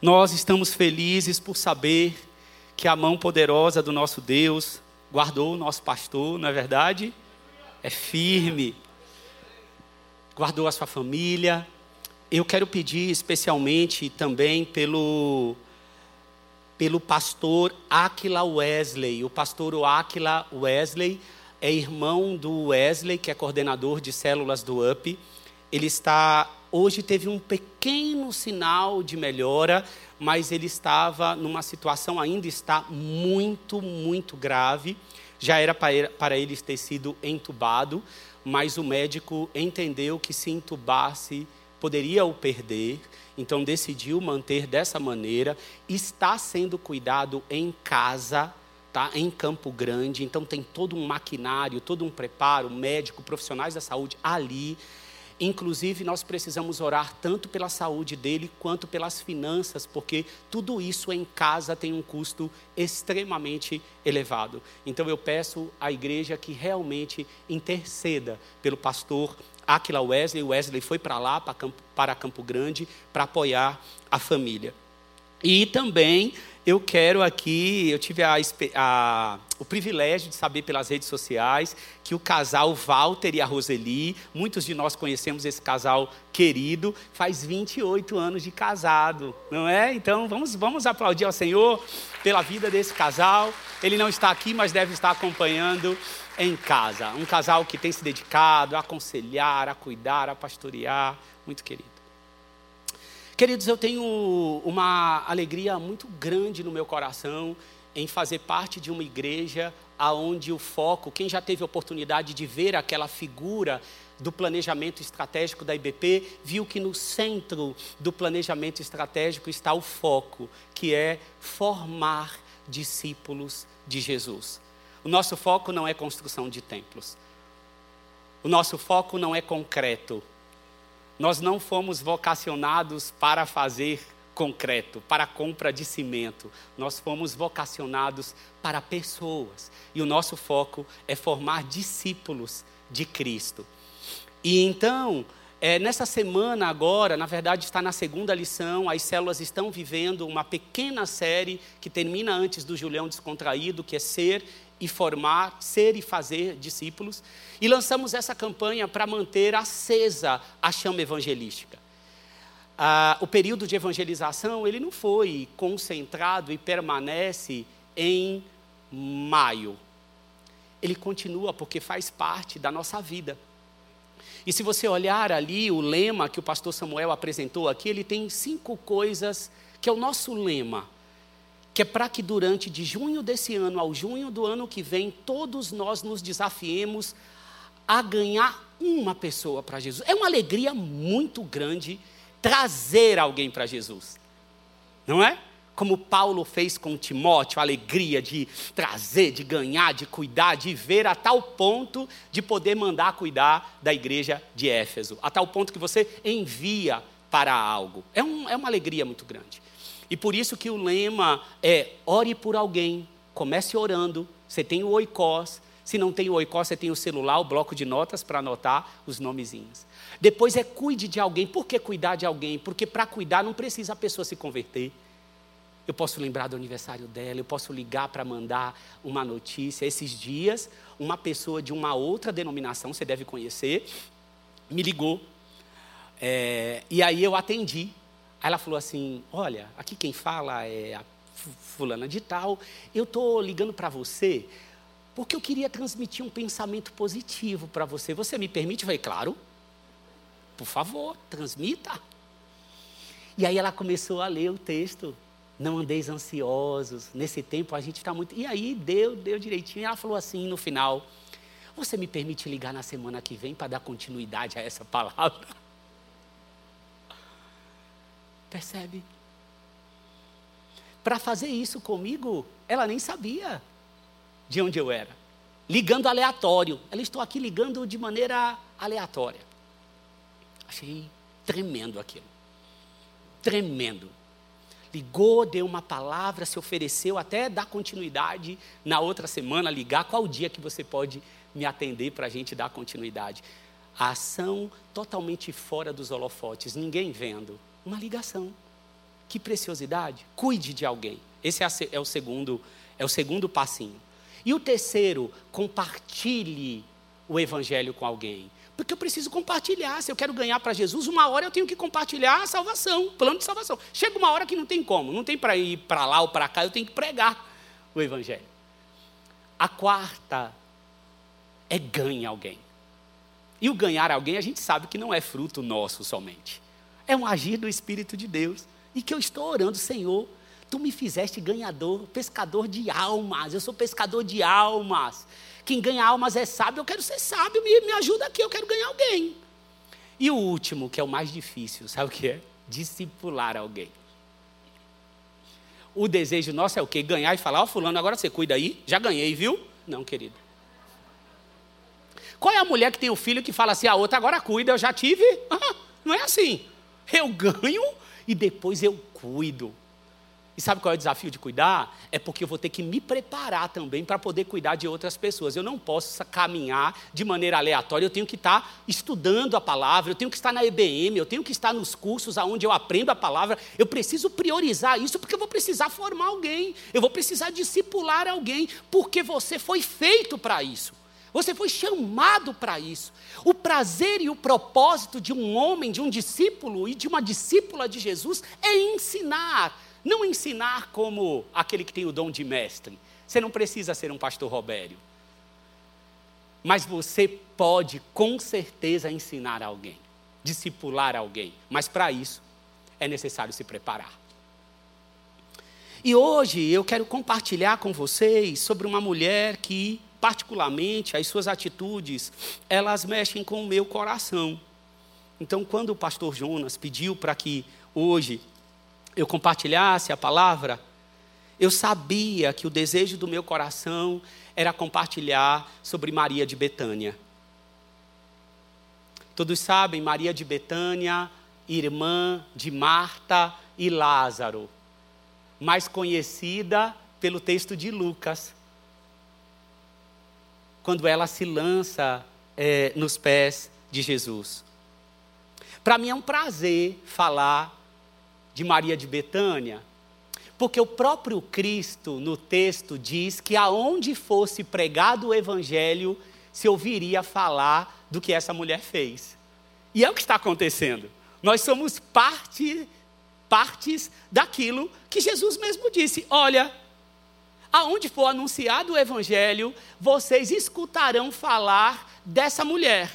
Nós estamos felizes por saber que a mão poderosa do nosso Deus guardou o nosso pastor, não é verdade? É firme. Guardou a sua família. Eu quero pedir especialmente também pelo pelo pastor Aquila Wesley. O pastor Aquila Wesley é irmão do Wesley, que é coordenador de células do UP. Ele está hoje teve um pequeno sinal de melhora, mas ele estava numa situação ainda está muito, muito grave. Já era para ele ter sido entubado, mas o médico entendeu que se entubasse poderia o perder, então decidiu manter dessa maneira. Está sendo cuidado em casa, tá? Em Campo Grande, então tem todo um maquinário, todo um preparo, médico, profissionais da saúde ali Inclusive, nós precisamos orar tanto pela saúde dele quanto pelas finanças, porque tudo isso em casa tem um custo extremamente elevado. Então, eu peço à igreja que realmente interceda pelo pastor Aquila Wesley. Wesley foi para lá, para Campo, Grande, para apoiar a família. E também eu quero aqui, eu tive a, a, o privilégio de saber pelas redes sociais que o casal Walter e a Roseli, muitos de nós conhecemos esse casal querido, faz 28 anos de casado, não é? Então vamos, vamos aplaudir ao Senhor pela vida desse casal. Ele não está aqui, mas deve estar acompanhando em casa. Um casal que tem se dedicado a aconselhar, a cuidar, a pastorear, muito querido. Queridos, eu tenho uma alegria muito grande no meu coração em fazer parte de uma igreja aonde o foco, quem já teve oportunidade de ver aquela figura do planejamento estratégico da IBP, viu que no centro do planejamento estratégico está o foco, que é formar discípulos de Jesus. O nosso foco não é construção de templos. O nosso foco não é concreto. Nós não fomos vocacionados para fazer concreto, para compra de cimento. Nós fomos vocacionados para pessoas. E o nosso foco é formar discípulos de Cristo. E então, é, nessa semana agora, na verdade está na segunda lição, as células estão vivendo uma pequena série que termina antes do Julião Descontraído, que é ser e formar, ser e fazer discípulos. E lançamos essa campanha para manter acesa a chama evangelística. Ah, o período de evangelização ele não foi concentrado e permanece em maio. Ele continua porque faz parte da nossa vida. E se você olhar ali o lema que o pastor Samuel apresentou aqui, ele tem cinco coisas que é o nosso lema que é para que durante de junho desse ano ao junho do ano que vem, todos nós nos desafiemos a ganhar uma pessoa para Jesus. É uma alegria muito grande trazer alguém para Jesus. Não é? Como Paulo fez com Timóteo, a alegria de trazer, de ganhar, de cuidar, de ver a tal ponto de poder mandar cuidar da igreja de Éfeso, a tal ponto que você envia para algo. É, um, é uma alegria muito grande. E por isso que o lema é ore por alguém, comece orando. Você tem o oikós, se não tem o oikós, você tem o celular, o bloco de notas para anotar os nomezinhos. Depois é cuide de alguém. Por que cuidar de alguém? Porque para cuidar não precisa a pessoa se converter. Eu posso lembrar do aniversário dela, eu posso ligar para mandar uma notícia. Esses dias, uma pessoa de uma outra denominação, você deve conhecer, me ligou. É, e aí eu atendi. Aí ela falou assim: Olha, aqui quem fala é a fulana de tal. Eu estou ligando para você porque eu queria transmitir um pensamento positivo para você. Você me permite? Eu falei, claro. Por favor, transmita. E aí ela começou a ler o texto. Não andeis ansiosos. Nesse tempo a gente está muito. E aí deu, deu direitinho. E ela falou assim no final: Você me permite ligar na semana que vem para dar continuidade a essa palavra? Percebe? Para fazer isso comigo, ela nem sabia de onde eu era. Ligando aleatório. Ela estou aqui ligando de maneira aleatória. Achei tremendo aquilo. Tremendo. Ligou, deu uma palavra, se ofereceu até dar continuidade na outra semana, ligar qual dia que você pode me atender para a gente dar continuidade. A ação totalmente fora dos holofotes, ninguém vendo uma ligação. Que preciosidade. Cuide de alguém. Esse é, é o segundo, é o segundo passinho. E o terceiro, compartilhe o evangelho com alguém. Porque eu preciso compartilhar. Se eu quero ganhar para Jesus, uma hora eu tenho que compartilhar a salvação, plano de salvação. Chega uma hora que não tem como, não tem para ir para lá ou para cá, eu tenho que pregar o evangelho. A quarta é ganhe alguém. E o ganhar alguém a gente sabe que não é fruto nosso somente. É um agir do Espírito de Deus. E que eu estou orando, Senhor, tu me fizeste ganhador, pescador de almas. Eu sou pescador de almas. Quem ganha almas é sábio, eu quero ser sábio, me, me ajuda aqui, eu quero ganhar alguém. E o último, que é o mais difícil, sabe o que é? Discipular alguém. O desejo nosso é o quê? Ganhar e falar, ó, oh, fulano, agora você cuida aí, já ganhei, viu? Não, querido. Qual é a mulher que tem o um filho que fala assim, a outra agora cuida, eu já tive? Ah, não é assim. Eu ganho e depois eu cuido. E sabe qual é o desafio de cuidar? É porque eu vou ter que me preparar também para poder cuidar de outras pessoas. Eu não posso caminhar de maneira aleatória, eu tenho que estar estudando a palavra, eu tenho que estar na EBM, eu tenho que estar nos cursos onde eu aprendo a palavra. Eu preciso priorizar isso porque eu vou precisar formar alguém, eu vou precisar discipular alguém, porque você foi feito para isso. Você foi chamado para isso. O prazer e o propósito de um homem, de um discípulo e de uma discípula de Jesus é ensinar. Não ensinar como aquele que tem o dom de mestre. Você não precisa ser um pastor Robério. Mas você pode com certeza ensinar alguém, discipular alguém. Mas para isso é necessário se preparar. E hoje eu quero compartilhar com vocês sobre uma mulher que particularmente, as suas atitudes, elas mexem com o meu coração. Então, quando o pastor Jonas pediu para que hoje eu compartilhasse a palavra, eu sabia que o desejo do meu coração era compartilhar sobre Maria de Betânia. Todos sabem, Maria de Betânia, irmã de Marta e Lázaro, mais conhecida pelo texto de Lucas quando ela se lança é, nos pés de Jesus. Para mim é um prazer falar de Maria de Betânia, porque o próprio Cristo, no texto, diz que aonde fosse pregado o Evangelho, se ouviria falar do que essa mulher fez. E é o que está acontecendo. Nós somos parte, partes daquilo que Jesus mesmo disse: olha, aonde for anunciado o evangelho, vocês escutarão falar dessa mulher.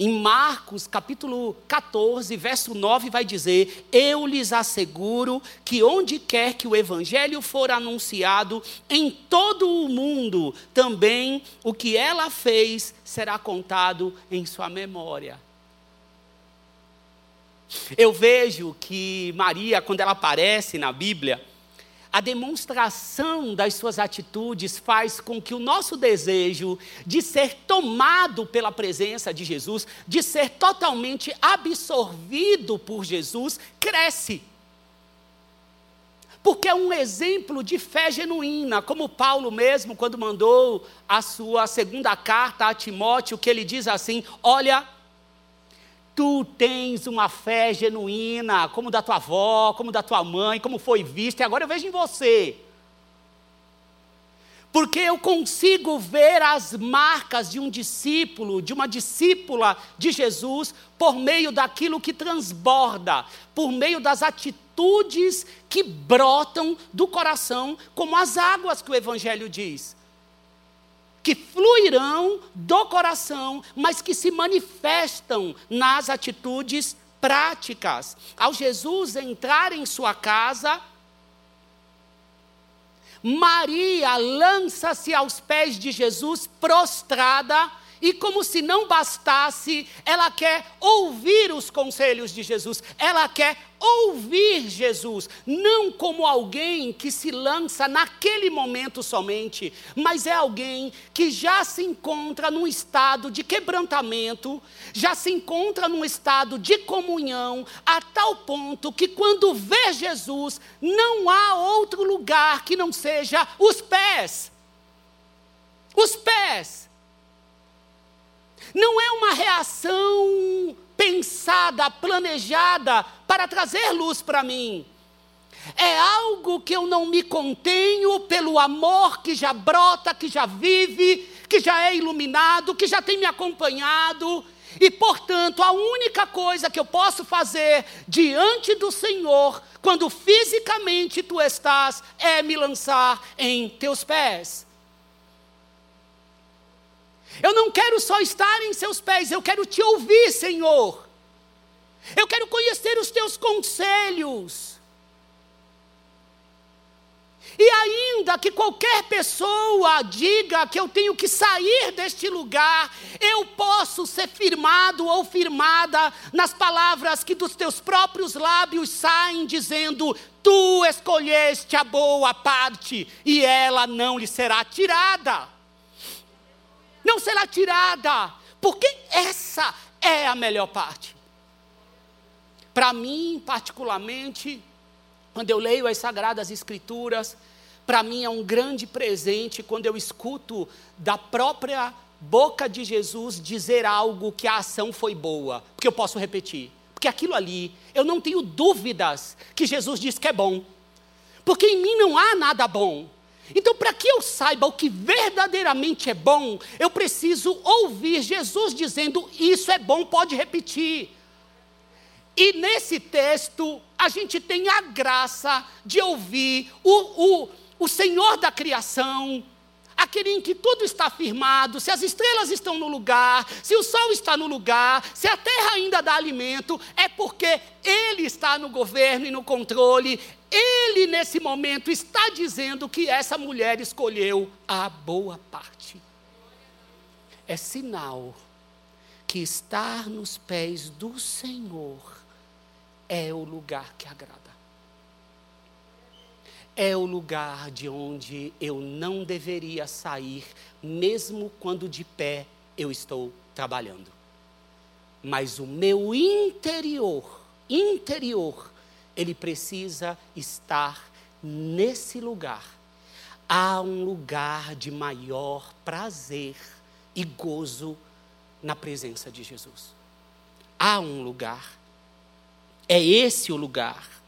Em Marcos, capítulo 14, verso 9, vai dizer: Eu lhes asseguro que onde quer que o evangelho for anunciado, em todo o mundo, também o que ela fez será contado em sua memória. Eu vejo que Maria, quando ela aparece na Bíblia, a demonstração das suas atitudes faz com que o nosso desejo de ser tomado pela presença de Jesus, de ser totalmente absorvido por Jesus, cresce. Porque é um exemplo de fé genuína, como Paulo mesmo, quando mandou a sua segunda carta a Timóteo, que ele diz assim: Olha, tu tens uma fé genuína, como da tua avó, como da tua mãe, como foi vista, e agora eu vejo em você. Porque eu consigo ver as marcas de um discípulo, de uma discípula de Jesus, por meio daquilo que transborda, por meio das atitudes que brotam do coração, como as águas que o Evangelho diz que fluirão do coração, mas que se manifestam nas atitudes práticas. Ao Jesus entrar em sua casa, Maria lança-se aos pés de Jesus prostrada e como se não bastasse, ela quer ouvir os conselhos de Jesus, ela quer ouvir Jesus, não como alguém que se lança naquele momento somente, mas é alguém que já se encontra num estado de quebrantamento, já se encontra num estado de comunhão, a tal ponto que quando vê Jesus, não há outro lugar que não seja os pés. Os pés não é uma reação pensada, planejada para trazer luz para mim. É algo que eu não me contenho pelo amor que já brota, que já vive, que já é iluminado, que já tem me acompanhado. E, portanto, a única coisa que eu posso fazer diante do Senhor, quando fisicamente tu estás, é me lançar em teus pés. Eu não quero só estar em seus pés, eu quero te ouvir, Senhor. Eu quero conhecer os teus conselhos. E ainda que qualquer pessoa diga que eu tenho que sair deste lugar, eu posso ser firmado ou firmada nas palavras que dos teus próprios lábios saem, dizendo: Tu escolheste a boa parte, e ela não lhe será tirada. Não será tirada, porque essa é a melhor parte. Para mim, particularmente, quando eu leio as Sagradas Escrituras, para mim é um grande presente quando eu escuto da própria boca de Jesus dizer algo que a ação foi boa, porque eu posso repetir. Porque aquilo ali, eu não tenho dúvidas que Jesus disse que é bom. Porque em mim não há nada bom. Então, para que eu saiba o que verdadeiramente é bom, eu preciso ouvir Jesus dizendo: Isso é bom, pode repetir. E nesse texto, a gente tem a graça de ouvir o, o o Senhor da criação, aquele em que tudo está firmado, se as estrelas estão no lugar, se o sol está no lugar, se a terra ainda dá alimento, é porque Ele está no governo e no controle. Ele, nesse momento, está dizendo que essa mulher escolheu a boa parte. É sinal que estar nos pés do Senhor é o lugar que agrada é o lugar de onde eu não deveria sair, mesmo quando de pé eu estou trabalhando. Mas o meu interior, interior, ele precisa estar nesse lugar. Há um lugar de maior prazer e gozo na presença de Jesus. Há um lugar. É esse o lugar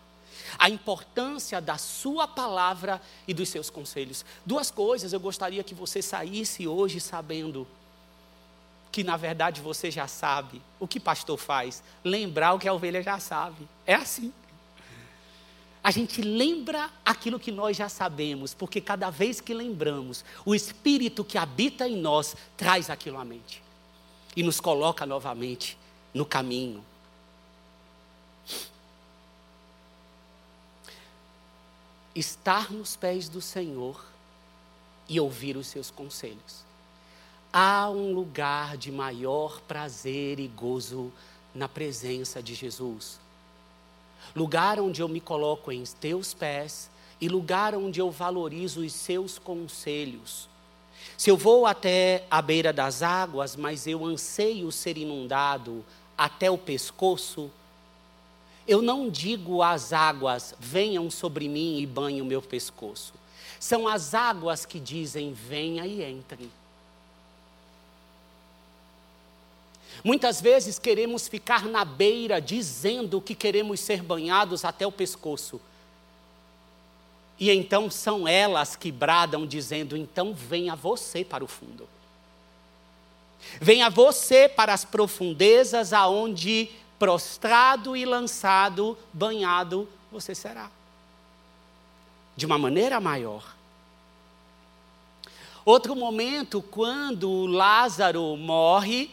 a importância da sua palavra e dos seus conselhos. Duas coisas eu gostaria que você saísse hoje sabendo que na verdade você já sabe. O que pastor faz? Lembrar o que a ovelha já sabe. É assim. A gente lembra aquilo que nós já sabemos, porque cada vez que lembramos, o Espírito que habita em nós traz aquilo à mente e nos coloca novamente no caminho. Estar nos pés do Senhor e ouvir os seus conselhos. Há um lugar de maior prazer e gozo na presença de Jesus. Lugar onde eu me coloco em teus pés e lugar onde eu valorizo os seus conselhos. Se eu vou até a beira das águas, mas eu anseio ser inundado até o pescoço, eu não digo às águas, venham sobre mim e banhem o meu pescoço. São as águas que dizem, venha e entre. Muitas vezes queremos ficar na beira dizendo que queremos ser banhados até o pescoço. E então são elas que bradam dizendo: então venha você para o fundo. Venha você para as profundezas aonde prostrado e lançado, banhado, você será. De uma maneira maior. Outro momento, quando Lázaro morre,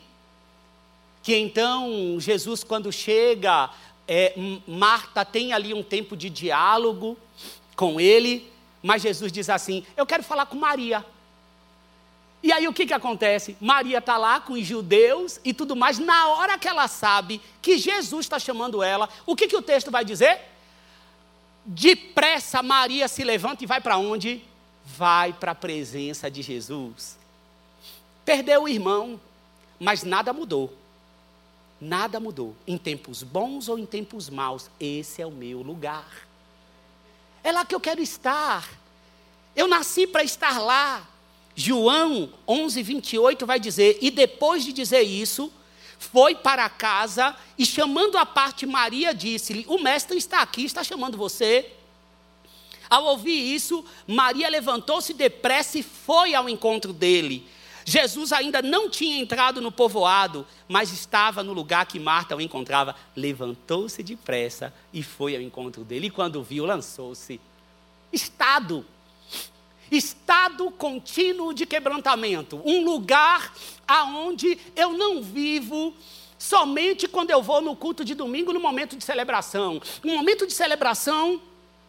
que então Jesus, quando chega, é, Marta tem ali um tempo de diálogo com ele, mas Jesus diz assim: Eu quero falar com Maria. E aí o que, que acontece? Maria está lá com os judeus e tudo mais. Na hora que ela sabe que Jesus está chamando ela, o que, que o texto vai dizer? Depressa Maria se levanta e vai para onde? Vai para a presença de Jesus. Perdeu o irmão, mas nada mudou. Nada mudou. Em tempos bons ou em tempos maus, esse é o meu lugar. É lá que eu quero estar. Eu nasci para estar lá. João 11, 28 vai dizer: E depois de dizer isso, foi para casa e, chamando a parte Maria, disse-lhe: O mestre está aqui, está chamando você. Ao ouvir isso, Maria levantou-se depressa e foi ao encontro dele. Jesus ainda não tinha entrado no povoado, mas estava no lugar que Marta o encontrava. Levantou-se depressa e foi ao encontro dele. E quando viu, lançou-se. Estado. Estado contínuo de quebrantamento. Um lugar aonde eu não vivo somente quando eu vou no culto de domingo, no momento de celebração. No momento de celebração,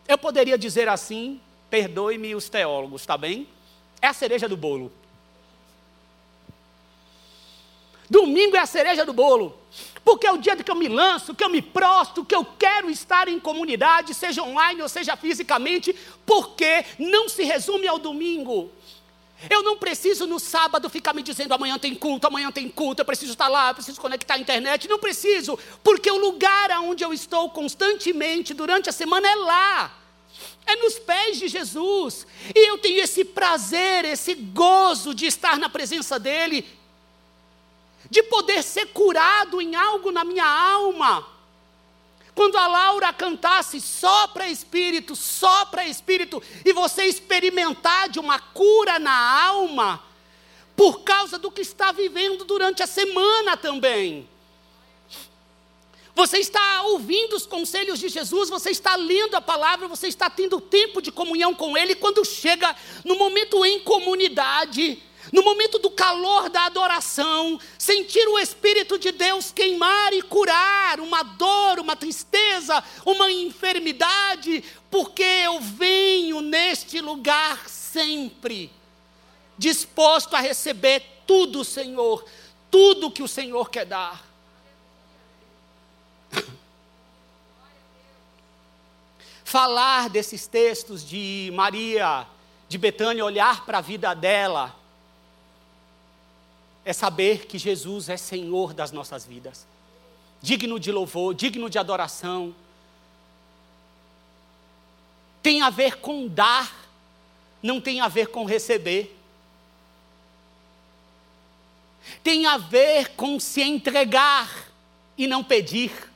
eu poderia dizer assim, perdoe-me os teólogos, está bem? É a cereja do bolo. Domingo é a cereja do bolo. Porque é o dia que eu me lanço, que eu me prosto, que eu quero estar em comunidade, seja online ou seja fisicamente, porque não se resume ao domingo. Eu não preciso no sábado ficar me dizendo amanhã tem culto, amanhã tem culto, eu preciso estar lá, eu preciso conectar a internet. Não preciso, porque o lugar onde eu estou constantemente durante a semana é lá. É nos pés de Jesus. E eu tenho esse prazer, esse gozo de estar na presença dEle, de poder ser curado em algo na minha alma quando a Laura cantasse só para espírito, só para espírito, e você experimentar de uma cura na alma, por causa do que está vivendo durante a semana também. Você está ouvindo os conselhos de Jesus, você está lendo a palavra, você está tendo tempo de comunhão com Ele. Quando chega no momento em comunidade, no momento do calor da adoração, sentir o Espírito de Deus queimar e curar uma dor, uma tristeza, uma enfermidade, porque eu venho neste lugar sempre, disposto a receber tudo, Senhor, tudo que o Senhor quer dar. Falar desses textos de Maria, de Betânia, olhar para a vida dela, é saber que Jesus é Senhor das nossas vidas, digno de louvor, digno de adoração. Tem a ver com dar, não tem a ver com receber. Tem a ver com se entregar e não pedir.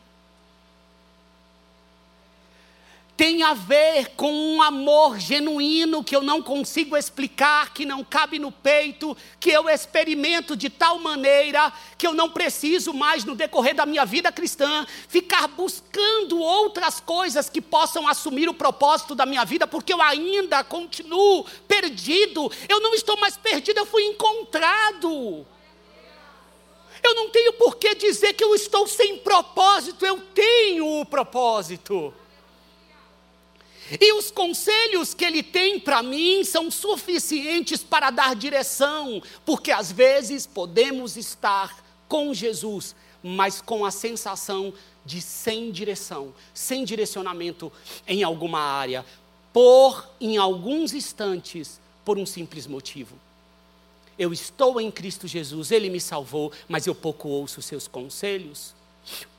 Tem a ver com um amor genuíno que eu não consigo explicar, que não cabe no peito, que eu experimento de tal maneira que eu não preciso mais, no decorrer da minha vida cristã, ficar buscando outras coisas que possam assumir o propósito da minha vida, porque eu ainda continuo perdido. Eu não estou mais perdido, eu fui encontrado. Eu não tenho por que dizer que eu estou sem propósito, eu tenho o propósito. E os conselhos que ele tem para mim são suficientes para dar direção, porque às vezes podemos estar com Jesus, mas com a sensação de sem direção, sem direcionamento em alguma área, por em alguns instantes, por um simples motivo. Eu estou em Cristo Jesus, Ele me salvou, mas eu pouco ouço seus conselhos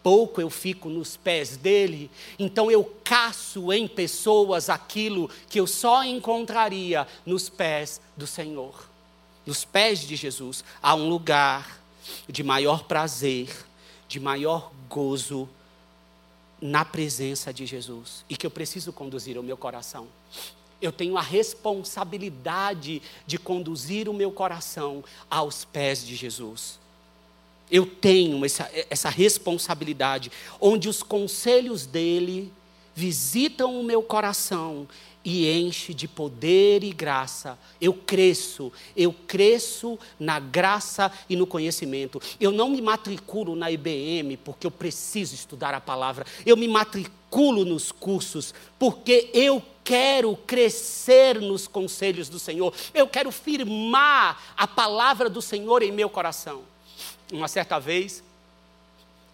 pouco eu fico nos pés dele, então eu caço em pessoas aquilo que eu só encontraria nos pés do Senhor. Nos pés de Jesus há um lugar de maior prazer, de maior gozo na presença de Jesus e que eu preciso conduzir o meu coração. Eu tenho a responsabilidade de conduzir o meu coração aos pés de Jesus. Eu tenho essa, essa responsabilidade, onde os conselhos dele visitam o meu coração e enche de poder e graça. Eu cresço, eu cresço na graça e no conhecimento. Eu não me matriculo na IBM porque eu preciso estudar a palavra. Eu me matriculo nos cursos porque eu quero crescer nos conselhos do Senhor. Eu quero firmar a palavra do Senhor em meu coração. Uma certa vez,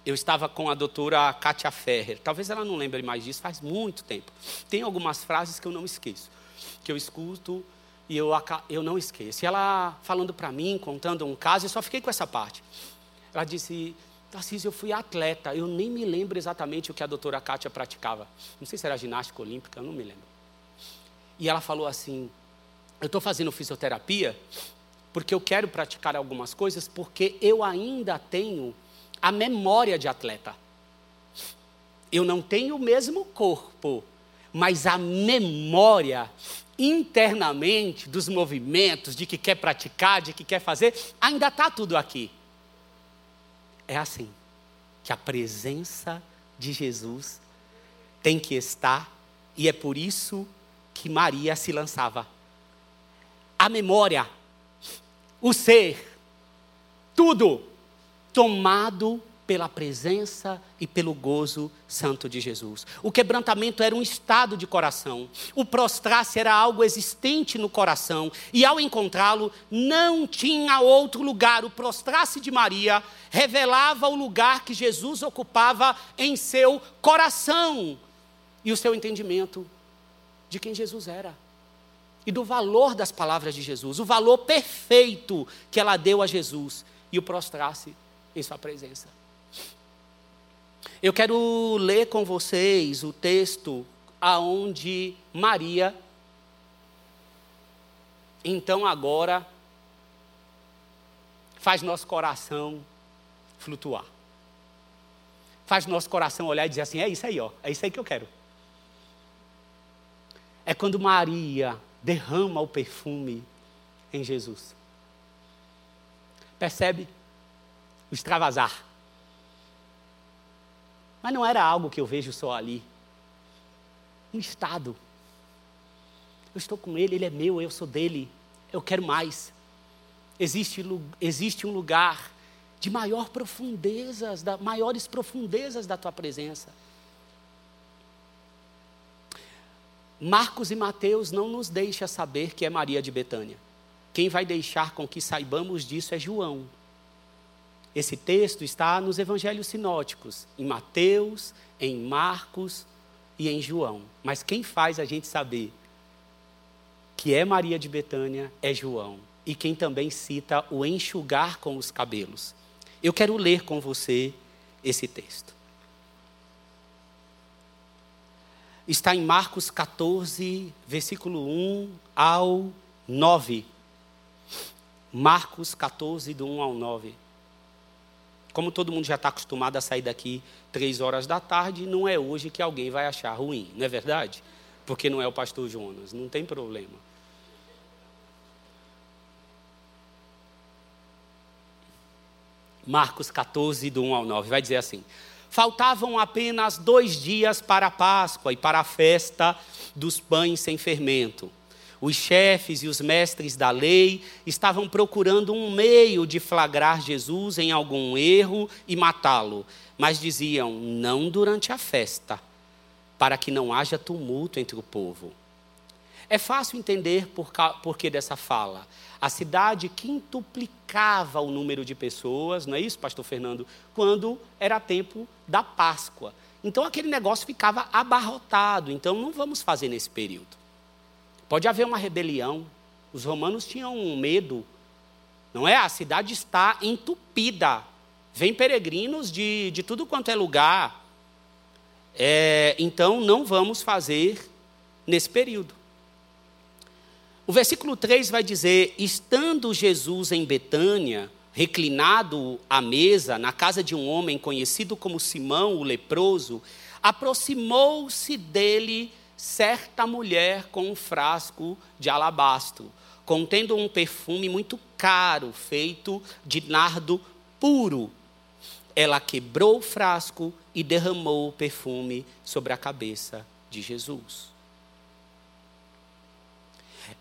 eu estava com a doutora Katia Ferrer. Talvez ela não lembre mais disso, faz muito tempo. Tem algumas frases que eu não esqueço, que eu escuto e eu, eu não esqueço. E ela falando para mim, contando um caso, eu só fiquei com essa parte. Ela disse: Tarcísio, eu fui atleta, eu nem me lembro exatamente o que a doutora Kátia praticava. Não sei se era ginástica olímpica, eu não me lembro. E ela falou assim: Eu estou fazendo fisioterapia porque eu quero praticar algumas coisas, porque eu ainda tenho a memória de atleta. Eu não tenho o mesmo corpo, mas a memória internamente dos movimentos, de que quer praticar, de que quer fazer, ainda está tudo aqui. É assim que a presença de Jesus tem que estar, e é por isso que Maria se lançava. A memória, o ser, tudo tomado pela presença e pelo gozo santo de Jesus. O quebrantamento era um estado de coração. O prostrar-se era algo existente no coração. E ao encontrá-lo, não tinha outro lugar. O prostrar-se de Maria revelava o lugar que Jesus ocupava em seu coração e o seu entendimento de quem Jesus era. E do valor das palavras de Jesus, o valor perfeito que ela deu a Jesus e o prostrar-se em sua presença. Eu quero ler com vocês o texto aonde Maria então agora faz nosso coração flutuar. Faz nosso coração olhar e dizer assim: é isso aí, ó, é isso aí que eu quero. É quando Maria derrama o perfume em Jesus. Percebe? O extravasar. Mas não era algo que eu vejo só ali. Um estado. Eu estou com ele, ele é meu, eu sou dele. Eu quero mais. Existe, existe um lugar de maior profundezas, da, maiores profundezas da tua presença. Marcos e Mateus não nos deixa saber que é Maria de Betânia. Quem vai deixar com que saibamos disso é João. Esse texto está nos evangelhos sinóticos, em Mateus, em Marcos e em João. Mas quem faz a gente saber que é Maria de Betânia é João. E quem também cita o enxugar com os cabelos. Eu quero ler com você esse texto. Está em Marcos 14, versículo 1 ao 9. Marcos 14, do 1 ao 9. Como todo mundo já está acostumado a sair daqui três horas da tarde, não é hoje que alguém vai achar ruim, não é verdade? Porque não é o pastor Jonas, não tem problema. Marcos 14, do 1 ao 9, vai dizer assim: Faltavam apenas dois dias para a Páscoa e para a festa dos pães sem fermento. Os chefes e os mestres da lei estavam procurando um meio de flagrar Jesus em algum erro e matá-lo, mas diziam: não durante a festa, para que não haja tumulto entre o povo. É fácil entender por, por que dessa fala. A cidade quintuplicava o número de pessoas, não é isso, pastor Fernando? Quando era tempo da Páscoa. Então aquele negócio ficava abarrotado. Então não vamos fazer nesse período. Pode haver uma rebelião. Os romanos tinham um medo, não é? A cidade está entupida. Vem peregrinos de, de tudo quanto é lugar. É, então, não vamos fazer nesse período. O versículo 3 vai dizer: Estando Jesus em Betânia, reclinado à mesa, na casa de um homem conhecido como Simão, o leproso, aproximou-se dele certa mulher com um frasco de alabastro, contendo um perfume muito caro, feito de nardo puro. Ela quebrou o frasco e derramou o perfume sobre a cabeça de Jesus.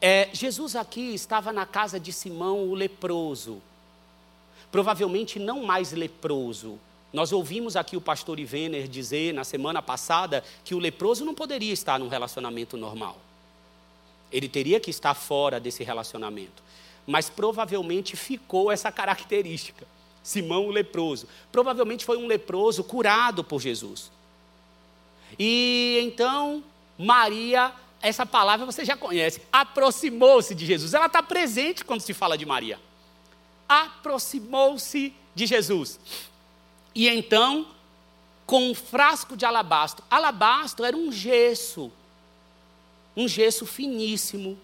É, Jesus aqui estava na casa de Simão o leproso. Provavelmente não mais leproso, nós ouvimos aqui o pastor Ivener dizer na semana passada que o leproso não poderia estar num relacionamento normal. Ele teria que estar fora desse relacionamento. Mas provavelmente ficou essa característica. Simão o leproso. Provavelmente foi um leproso curado por Jesus. E então, Maria, essa palavra você já conhece, aproximou-se de Jesus. Ela está presente quando se fala de Maria. Aproximou-se de Jesus. E então, com um frasco de alabastro. Alabastro era um gesso, um gesso finíssimo.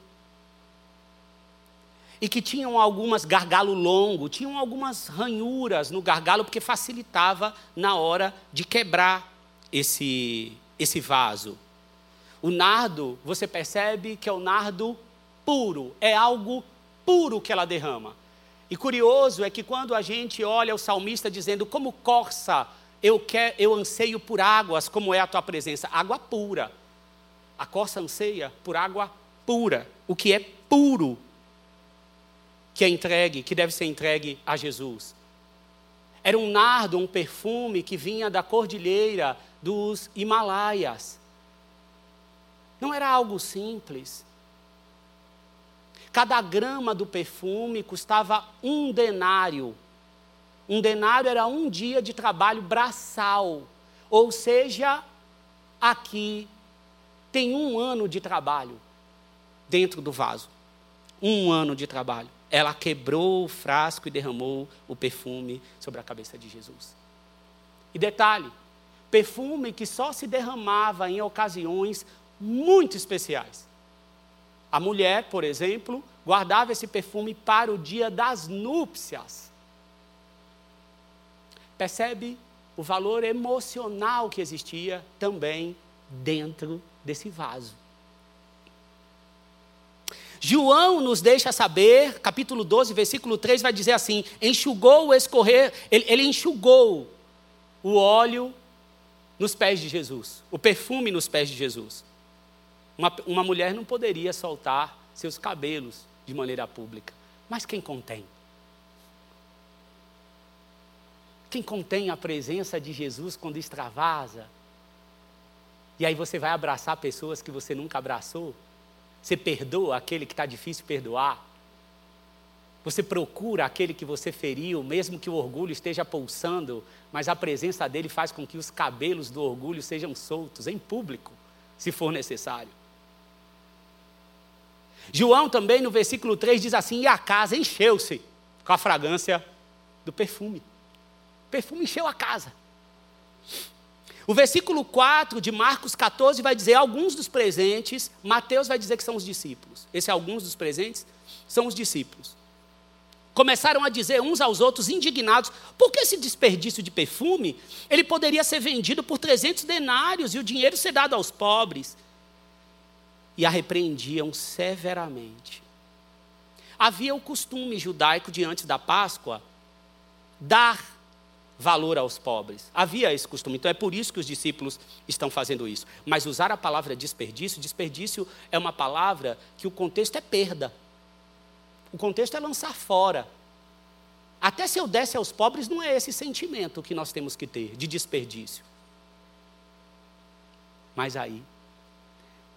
e que tinham algumas gargalo longo, tinham algumas ranhuras no gargalo porque facilitava na hora de quebrar esse esse vaso. O nardo, você percebe que é o nardo puro, é algo puro que ela derrama. E curioso é que quando a gente olha o salmista dizendo como corça, eu quer, eu anseio por águas, como é a tua presença, água pura. A corça anseia por água pura, o que é puro, que é entregue, que deve ser entregue a Jesus. Era um nardo, um perfume que vinha da cordilheira dos Himalaias. Não era algo simples. Cada grama do perfume custava um denário. Um denário era um dia de trabalho braçal. Ou seja, aqui tem um ano de trabalho dentro do vaso. Um ano de trabalho. Ela quebrou o frasco e derramou o perfume sobre a cabeça de Jesus. E detalhe: perfume que só se derramava em ocasiões muito especiais. A mulher, por exemplo, guardava esse perfume para o dia das núpcias. Percebe o valor emocional que existia também dentro desse vaso. João nos deixa saber, capítulo 12, versículo 3, vai dizer assim: enxugou o escorrer, ele, ele enxugou o óleo nos pés de Jesus, o perfume nos pés de Jesus. Uma, uma mulher não poderia soltar seus cabelos de maneira pública, mas quem contém? Quem contém a presença de Jesus quando extravasa? E aí você vai abraçar pessoas que você nunca abraçou? Você perdoa aquele que está difícil perdoar? Você procura aquele que você feriu, mesmo que o orgulho esteja pulsando, mas a presença dele faz com que os cabelos do orgulho sejam soltos em público, se for necessário. João também, no versículo 3, diz assim: E a casa encheu-se com a fragrância do perfume. O perfume encheu a casa. O versículo 4 de Marcos 14 vai dizer alguns dos presentes, Mateus vai dizer que são os discípulos. Esse alguns dos presentes são os discípulos. Começaram a dizer uns aos outros, indignados, por que esse desperdício de perfume? Ele poderia ser vendido por 300 denários e o dinheiro ser dado aos pobres e a repreendiam severamente. Havia o costume judaico de antes da Páscoa dar valor aos pobres. Havia esse costume. Então é por isso que os discípulos estão fazendo isso. Mas usar a palavra desperdício, desperdício é uma palavra que o contexto é perda. O contexto é lançar fora. Até se eu desse aos pobres, não é esse sentimento que nós temos que ter de desperdício. Mas aí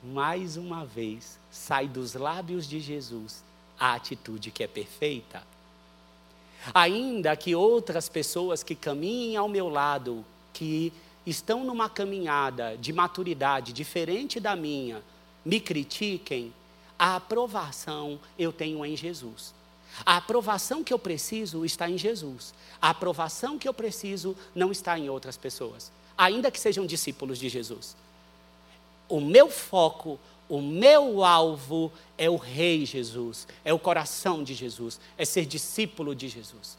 mais uma vez, sai dos lábios de Jesus a atitude que é perfeita. Ainda que outras pessoas que caminhem ao meu lado, que estão numa caminhada de maturidade diferente da minha, me critiquem, a aprovação eu tenho em Jesus. A aprovação que eu preciso está em Jesus. A aprovação que eu preciso não está em outras pessoas, ainda que sejam discípulos de Jesus o meu foco, o meu alvo é o Rei Jesus, é o coração de Jesus, é ser discípulo de Jesus.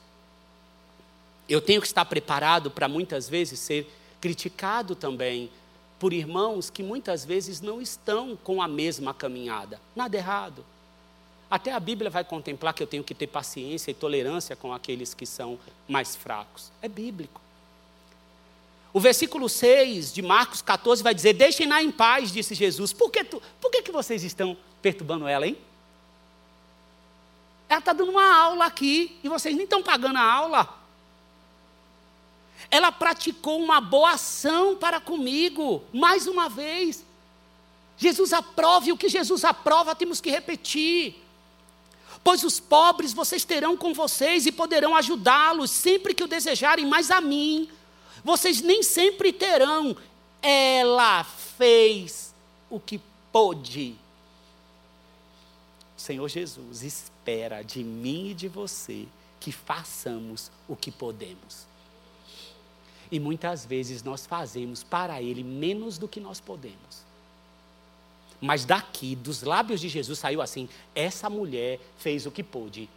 Eu tenho que estar preparado para muitas vezes ser criticado também por irmãos que muitas vezes não estão com a mesma caminhada. Nada errado. Até a Bíblia vai contemplar que eu tenho que ter paciência e tolerância com aqueles que são mais fracos. É bíblico. O versículo 6 de Marcos 14 vai dizer: Deixem-na em paz, disse Jesus. Por que, tu, por que, que vocês estão perturbando ela, hein? Ela está dando uma aula aqui e vocês nem estão pagando a aula. Ela praticou uma boa ação para comigo, mais uma vez. Jesus aprova e o que Jesus aprova temos que repetir. Pois os pobres vocês terão com vocês e poderão ajudá-los sempre que o desejarem, mas a mim vocês nem sempre terão. Ela fez o que pôde. Senhor Jesus espera de mim e de você que façamos o que podemos. E muitas vezes nós fazemos para Ele menos do que nós podemos. Mas daqui, dos lábios de Jesus, saiu assim: essa mulher fez o que pôde.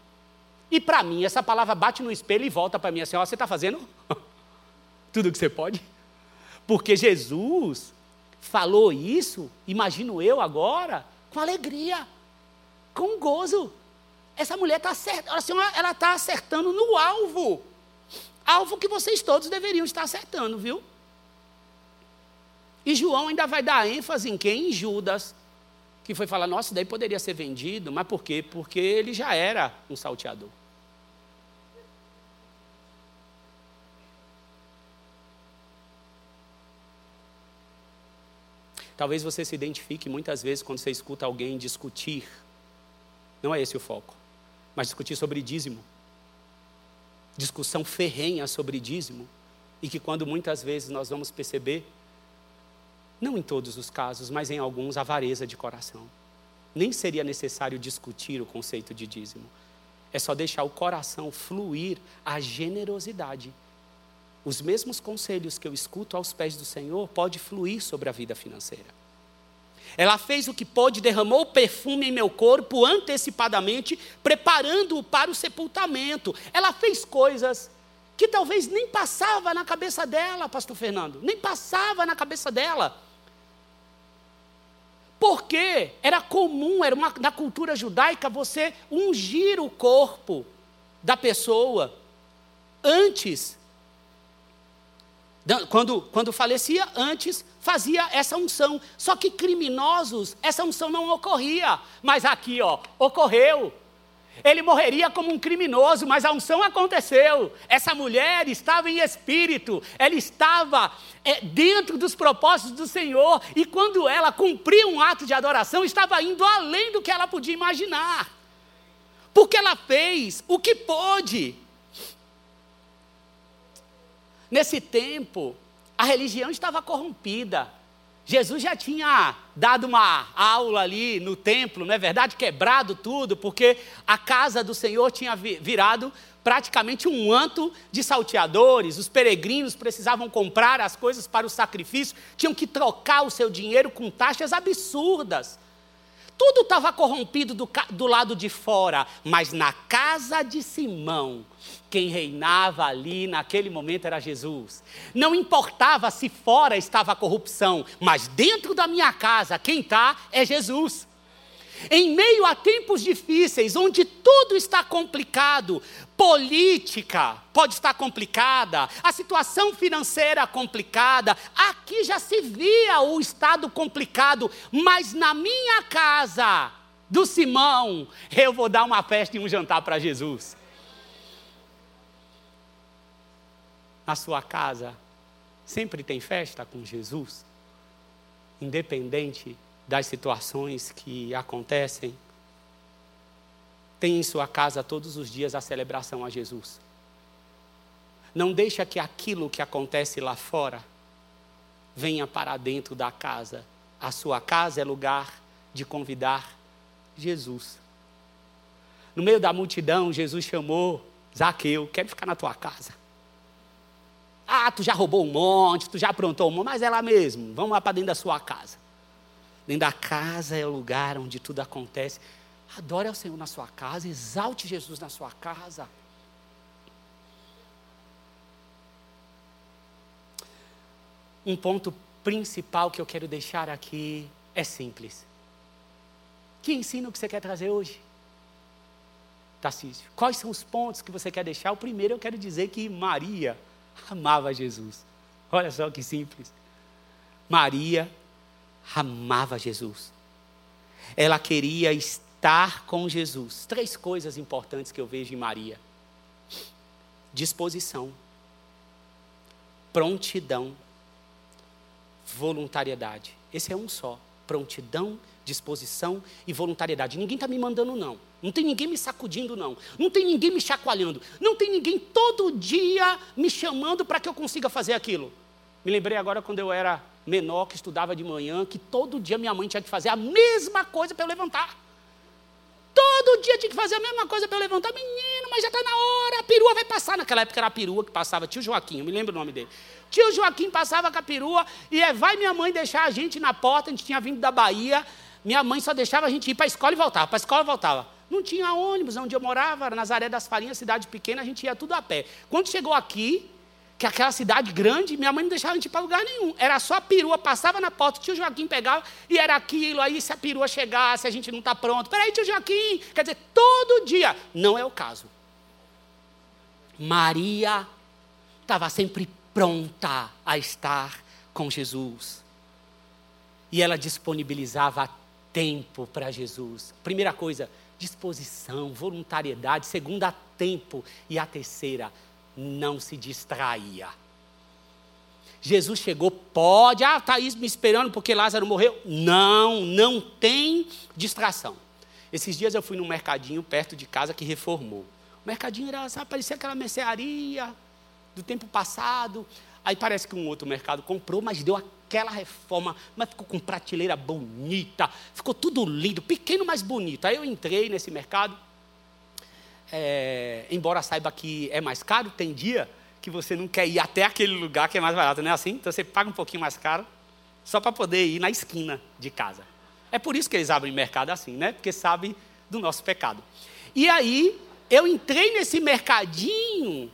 E para mim, essa palavra bate no espelho e volta para mim assim: ó, você está fazendo tudo que você pode? Porque Jesus falou isso, imagino eu agora, com alegria, com gozo. Essa mulher está acertando, ela está acertando no alvo. Alvo que vocês todos deveriam estar acertando, viu? E João ainda vai dar ênfase em quem? Em Judas, que foi falar, nossa, daí poderia ser vendido, mas por quê? Porque ele já era um salteador. Talvez você se identifique muitas vezes quando você escuta alguém discutir. Não é esse o foco. Mas discutir sobre dízimo. Discussão ferrenha sobre dízimo. E que quando muitas vezes nós vamos perceber, não em todos os casos, mas em alguns, avareza de coração. Nem seria necessário discutir o conceito de dízimo. É só deixar o coração fluir a generosidade os mesmos conselhos que eu escuto aos pés do Senhor pode fluir sobre a vida financeira. Ela fez o que pôde, derramou perfume em meu corpo antecipadamente, preparando-o para o sepultamento. Ela fez coisas que talvez nem passava na cabeça dela, pastor Fernando, nem passava na cabeça dela. Porque era comum, era uma, na cultura judaica, você ungir o corpo da pessoa antes quando, quando falecia, antes fazia essa unção. Só que criminosos, essa unção não ocorria. Mas aqui, ó, ocorreu. Ele morreria como um criminoso, mas a unção aconteceu. Essa mulher estava em espírito, ela estava é, dentro dos propósitos do Senhor, e quando ela cumpria um ato de adoração, estava indo além do que ela podia imaginar. Porque ela fez o que pôde. Nesse tempo, a religião estava corrompida. Jesus já tinha dado uma aula ali no templo, não é verdade? Quebrado tudo, porque a casa do Senhor tinha virado praticamente um anto de salteadores. Os peregrinos precisavam comprar as coisas para o sacrifício, tinham que trocar o seu dinheiro com taxas absurdas. Tudo estava corrompido do, do lado de fora, mas na casa de Simão, quem reinava ali naquele momento era Jesus. Não importava se fora estava a corrupção, mas dentro da minha casa, quem está é Jesus. Em meio a tempos difíceis, onde tudo está complicado, política pode estar complicada, a situação financeira complicada, aqui já se via o estado complicado, mas na minha casa, do Simão, eu vou dar uma festa e um jantar para Jesus. Na sua casa, sempre tem festa com Jesus, independente das situações que acontecem. Tem em sua casa todos os dias a celebração a Jesus. Não deixa que aquilo que acontece lá fora venha para dentro da casa. A sua casa é lugar de convidar Jesus. No meio da multidão, Jesus chamou Zaqueu, quero ficar na tua casa. Ah, tu já roubou um monte, tu já aprontou um monte, mas é lá mesmo. Vamos lá para dentro da sua casa. Dentro da casa é o lugar onde tudo acontece. Adore ao Senhor na sua casa, exalte Jesus na sua casa. Um ponto principal que eu quero deixar aqui é simples. Que ensino que você quer trazer hoje? Tarcísio, quais são os pontos que você quer deixar? O primeiro eu quero dizer que Maria amava Jesus. Olha só que simples. Maria amava Jesus. Ela queria estar com Jesus. Três coisas importantes que eu vejo em Maria: disposição, prontidão, voluntariedade. Esse é um só. Prontidão, disposição e voluntariedade. Ninguém está me mandando, não. Não tem ninguém me sacudindo, não. Não tem ninguém me chacoalhando. Não tem ninguém todo dia me chamando para que eu consiga fazer aquilo. Me lembrei agora quando eu era menor, que estudava de manhã, que todo dia minha mãe tinha que fazer a mesma coisa para eu levantar. Todo dia tinha que fazer a mesma coisa para eu levantar. Menino, mas já está na hora, a perua vai passar. Naquela época era a perua que passava, tio Joaquim, eu me lembro o nome dele. Tio Joaquim passava com a perua e é, vai minha mãe deixar a gente na porta, a gente tinha vindo da Bahia, minha mãe só deixava a gente ir para a escola e voltava, para a escola e voltava. Não tinha ônibus, onde eu morava, era Nazaré das Farinhas, cidade pequena, a gente ia tudo a pé. Quando chegou aqui, que aquela cidade grande, minha mãe não deixava a gente ir para lugar nenhum. Era só a perua, passava na porta, o tio Joaquim pegava e era aquilo. Aí, se a perua chegasse, a gente não está pronto. Peraí, tio Joaquim. Quer dizer, todo dia. Não é o caso. Maria estava sempre pronta a estar com Jesus. E ela disponibilizava tempo para Jesus. Primeira coisa, disposição, voluntariedade. Segunda, tempo. E a terceira, não se distraía. Jesus chegou, pode, ah, Thaís me esperando porque Lázaro morreu. Não, não tem distração. Esses dias eu fui num mercadinho perto de casa que reformou. O mercadinho era, sabe, parecia aquela mercearia do tempo passado. Aí parece que um outro mercado comprou, mas deu aquela reforma, mas ficou com prateleira bonita, ficou tudo lindo, pequeno, mas bonito. Aí eu entrei nesse mercado, é, embora saiba que é mais caro, tem dia que você não quer ir até aquele lugar que é mais barato, não é assim? Então você paga um pouquinho mais caro, só para poder ir na esquina de casa. É por isso que eles abrem mercado assim, né? Porque sabem do nosso pecado. E aí, eu entrei nesse mercadinho,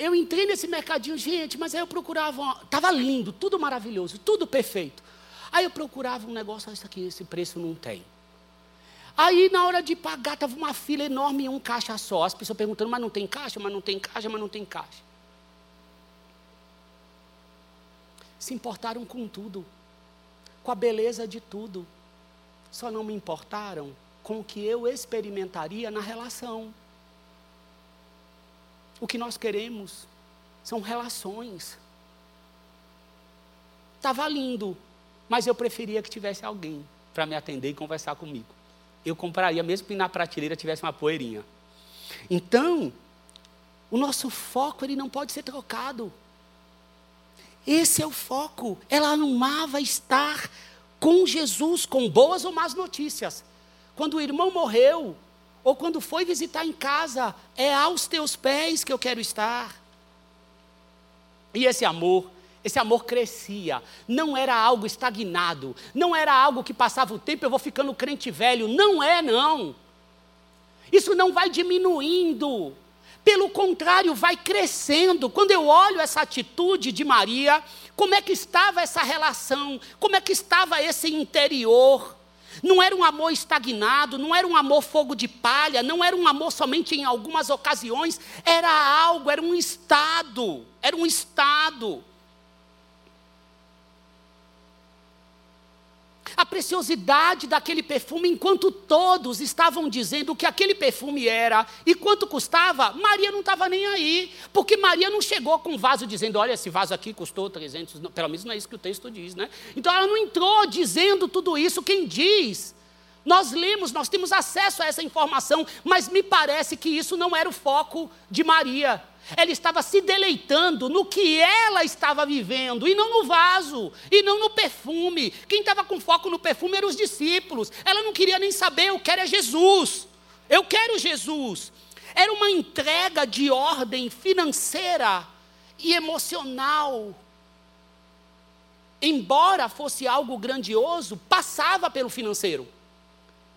eu entrei nesse mercadinho, gente, mas aí eu procurava, estava lindo, tudo maravilhoso, tudo perfeito. Aí eu procurava um negócio, isso aqui, esse preço não tem. Aí, na hora de pagar, estava uma fila enorme e um caixa só. As pessoas perguntando, mas não tem caixa, mas não tem caixa, mas não tem caixa. Se importaram com tudo, com a beleza de tudo. Só não me importaram com o que eu experimentaria na relação. O que nós queremos são relações. Estava lindo, mas eu preferia que tivesse alguém para me atender e conversar comigo eu compraria, mesmo que na prateleira tivesse uma poeirinha. Então, o nosso foco ele não pode ser trocado. Esse é o foco. Ela amava estar com Jesus, com boas ou más notícias. Quando o irmão morreu, ou quando foi visitar em casa, é aos teus pés que eu quero estar. E esse amor esse amor crescia, não era algo estagnado, não era algo que passava o tempo, eu vou ficando crente velho. Não é, não. Isso não vai diminuindo, pelo contrário, vai crescendo. Quando eu olho essa atitude de Maria, como é que estava essa relação, como é que estava esse interior. Não era um amor estagnado, não era um amor fogo de palha, não era um amor somente em algumas ocasiões, era algo, era um estado, era um estado. A preciosidade daquele perfume, enquanto todos estavam dizendo o que aquele perfume era e quanto custava, Maria não estava nem aí, porque Maria não chegou com um vaso dizendo: Olha, esse vaso aqui custou 300, pelo menos não é isso que o texto diz, né? Então ela não entrou dizendo tudo isso, quem diz nós lemos, nós temos acesso a essa informação, mas me parece que isso não era o foco de Maria. Ela estava se deleitando no que ela estava vivendo, e não no vaso, e não no perfume. Quem estava com foco no perfume eram os discípulos. Ela não queria nem saber, eu quero é Jesus. Eu quero Jesus. Era uma entrega de ordem financeira e emocional. Embora fosse algo grandioso, passava pelo financeiro.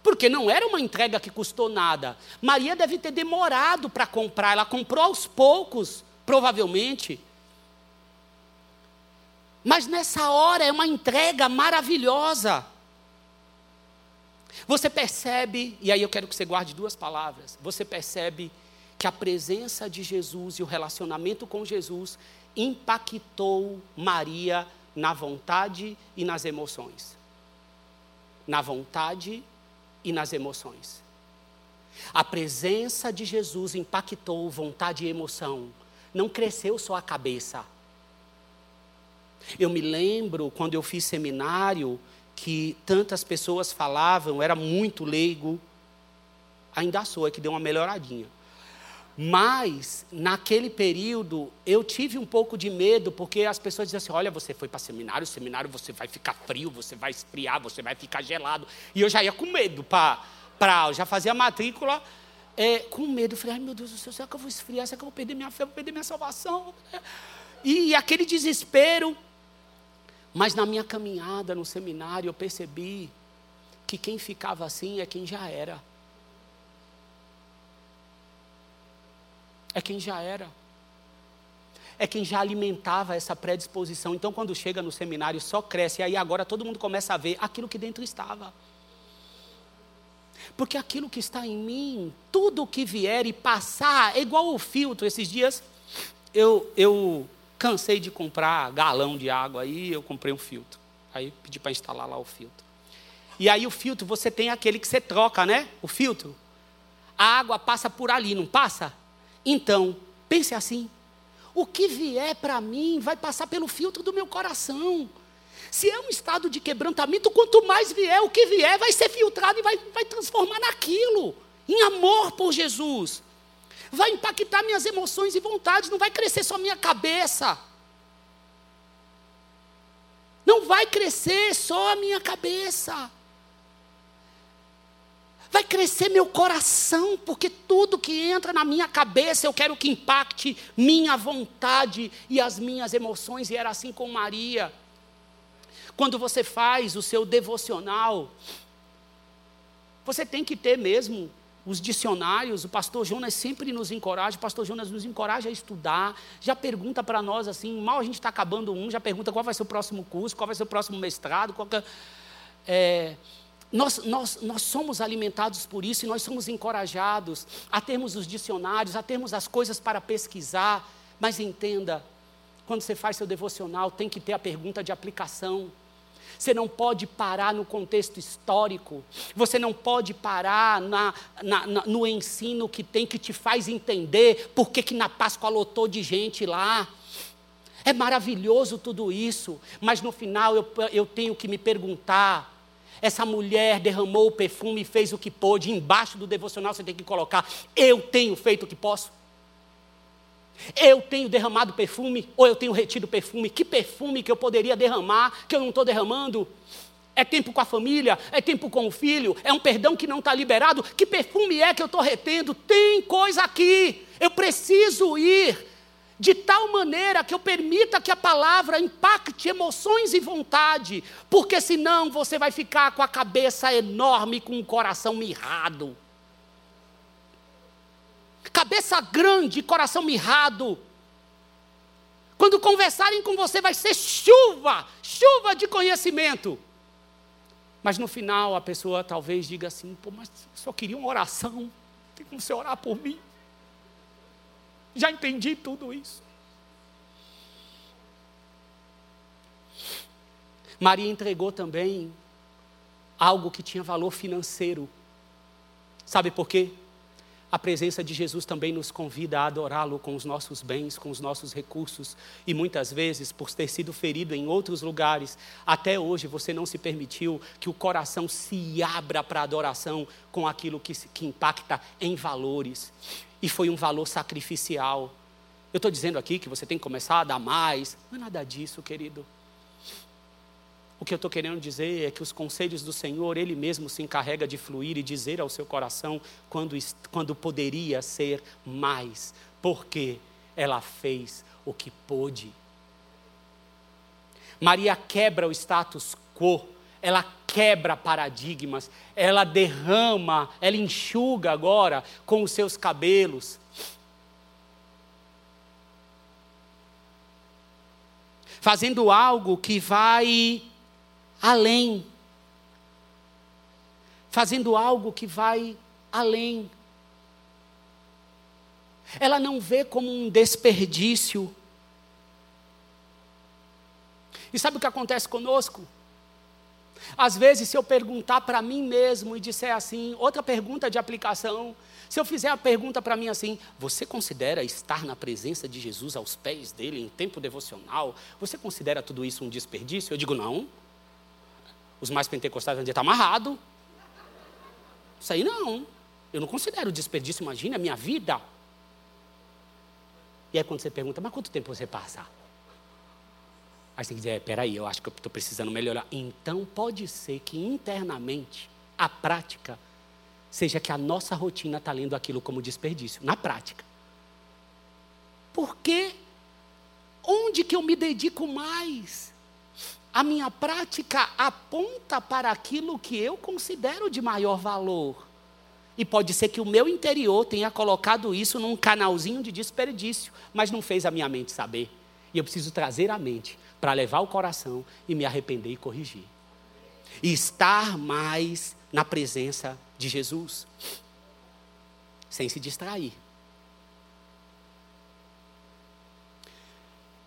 Porque não era uma entrega que custou nada. Maria deve ter demorado para comprar, ela comprou aos poucos, provavelmente. Mas nessa hora é uma entrega maravilhosa. Você percebe, e aí eu quero que você guarde duas palavras. Você percebe que a presença de Jesus e o relacionamento com Jesus impactou Maria na vontade e nas emoções. Na vontade e nas emoções. A presença de Jesus impactou vontade e emoção. Não cresceu só a cabeça. Eu me lembro quando eu fiz seminário que tantas pessoas falavam, era muito leigo. Ainda sou, é que deu uma melhoradinha. Mas, naquele período, eu tive um pouco de medo, porque as pessoas diziam assim: olha, você foi para seminário, seminário você vai ficar frio, você vai esfriar, você vai ficar gelado. E eu já ia com medo para. Já fazia a matrícula é, com medo. Eu falei: ai meu Deus do céu, será que eu vou esfriar? Será que eu vou perder minha fé? Vou perder minha salvação? E aquele desespero. Mas na minha caminhada no seminário, eu percebi que quem ficava assim é quem já era. É quem já era. É quem já alimentava essa predisposição. Então, quando chega no seminário, só cresce. E aí agora todo mundo começa a ver aquilo que dentro estava. Porque aquilo que está em mim, tudo que vier e passar, é igual o filtro. Esses dias eu, eu cansei de comprar galão de água, aí eu comprei um filtro. Aí pedi para instalar lá o filtro. E aí o filtro, você tem aquele que você troca, né? O filtro. A água passa por ali, não passa? Então, pense assim: o que vier para mim vai passar pelo filtro do meu coração. Se é um estado de quebrantamento, quanto mais vier, o que vier vai ser filtrado e vai, vai transformar naquilo, em amor por Jesus. Vai impactar minhas emoções e vontades, não vai crescer só minha cabeça. Não vai crescer só a minha cabeça. Vai crescer meu coração, porque tudo que entra na minha cabeça eu quero que impacte minha vontade e as minhas emoções, e era assim com Maria. Quando você faz o seu devocional, você tem que ter mesmo os dicionários, o pastor Jonas sempre nos encoraja, o pastor Jonas nos encoraja a estudar, já pergunta para nós assim, mal a gente está acabando um, já pergunta qual vai ser o próximo curso, qual vai ser o próximo mestrado, qual que é, é nós, nós, nós somos alimentados por isso e nós somos encorajados a termos os dicionários, a termos as coisas para pesquisar, mas entenda, quando você faz seu devocional, tem que ter a pergunta de aplicação. Você não pode parar no contexto histórico. Você não pode parar na, na, na, no ensino que tem que te faz entender por que, que na Páscoa lotou de gente lá. É maravilhoso tudo isso, mas no final eu, eu tenho que me perguntar: essa mulher derramou o perfume e fez o que pôde, embaixo do devocional você tem que colocar: eu tenho feito o que posso. Eu tenho derramado perfume ou eu tenho retido perfume? Que perfume que eu poderia derramar que eu não estou derramando? É tempo com a família? É tempo com o filho? É um perdão que não está liberado? Que perfume é que eu estou retendo? Tem coisa aqui. Eu preciso ir de tal maneira que eu permita que a palavra impacte emoções e vontade, porque senão você vai ficar com a cabeça enorme, com o coração mirrado cabeça grande, coração mirrado. Quando conversarem com você, vai ser chuva, chuva de conhecimento. Mas no final a pessoa talvez diga assim: pô, mas só queria uma oração, tem como você orar por mim? Já entendi tudo isso. Maria entregou também algo que tinha valor financeiro. Sabe por quê? A presença de Jesus também nos convida a adorá-lo com os nossos bens, com os nossos recursos. E muitas vezes, por ter sido ferido em outros lugares, até hoje você não se permitiu que o coração se abra para a adoração com aquilo que, que impacta em valores. E foi um valor sacrificial. Eu estou dizendo aqui que você tem que começar a dar mais. Não é nada disso, querido. O que eu estou querendo dizer é que os conselhos do Senhor, Ele mesmo se encarrega de fluir e dizer ao seu coração quando, quando poderia ser mais, porque ela fez o que pôde. Maria quebra o status quo, ela quebra paradigmas, ela derrama, ela enxuga agora com os seus cabelos. Fazendo algo que vai além. Fazendo algo que vai além. Ela não vê como um desperdício. E sabe o que acontece conosco? Às vezes, se eu perguntar para mim mesmo e disser assim, outra pergunta de aplicação, se eu fizer a pergunta para mim assim, você considera estar na presença de Jesus aos pés dele em tempo devocional? Você considera tudo isso um desperdício? Eu digo não. Os mais pentecostais vão dizer, está amarrado. Isso aí não. Eu não considero desperdício, imagina a minha vida. E aí quando você pergunta, mas quanto tempo você passa? Aí você dizer, é, peraí, eu acho que eu estou precisando melhorar. Então pode ser que internamente, a prática, seja que a nossa rotina está lendo aquilo como desperdício, na prática. Porque onde que eu me dedico mais? a minha prática aponta para aquilo que eu considero de maior valor. E pode ser que o meu interior tenha colocado isso num canalzinho de desperdício, mas não fez a minha mente saber. E eu preciso trazer a mente para levar o coração e me arrepender e corrigir. E estar mais na presença de Jesus, sem se distrair.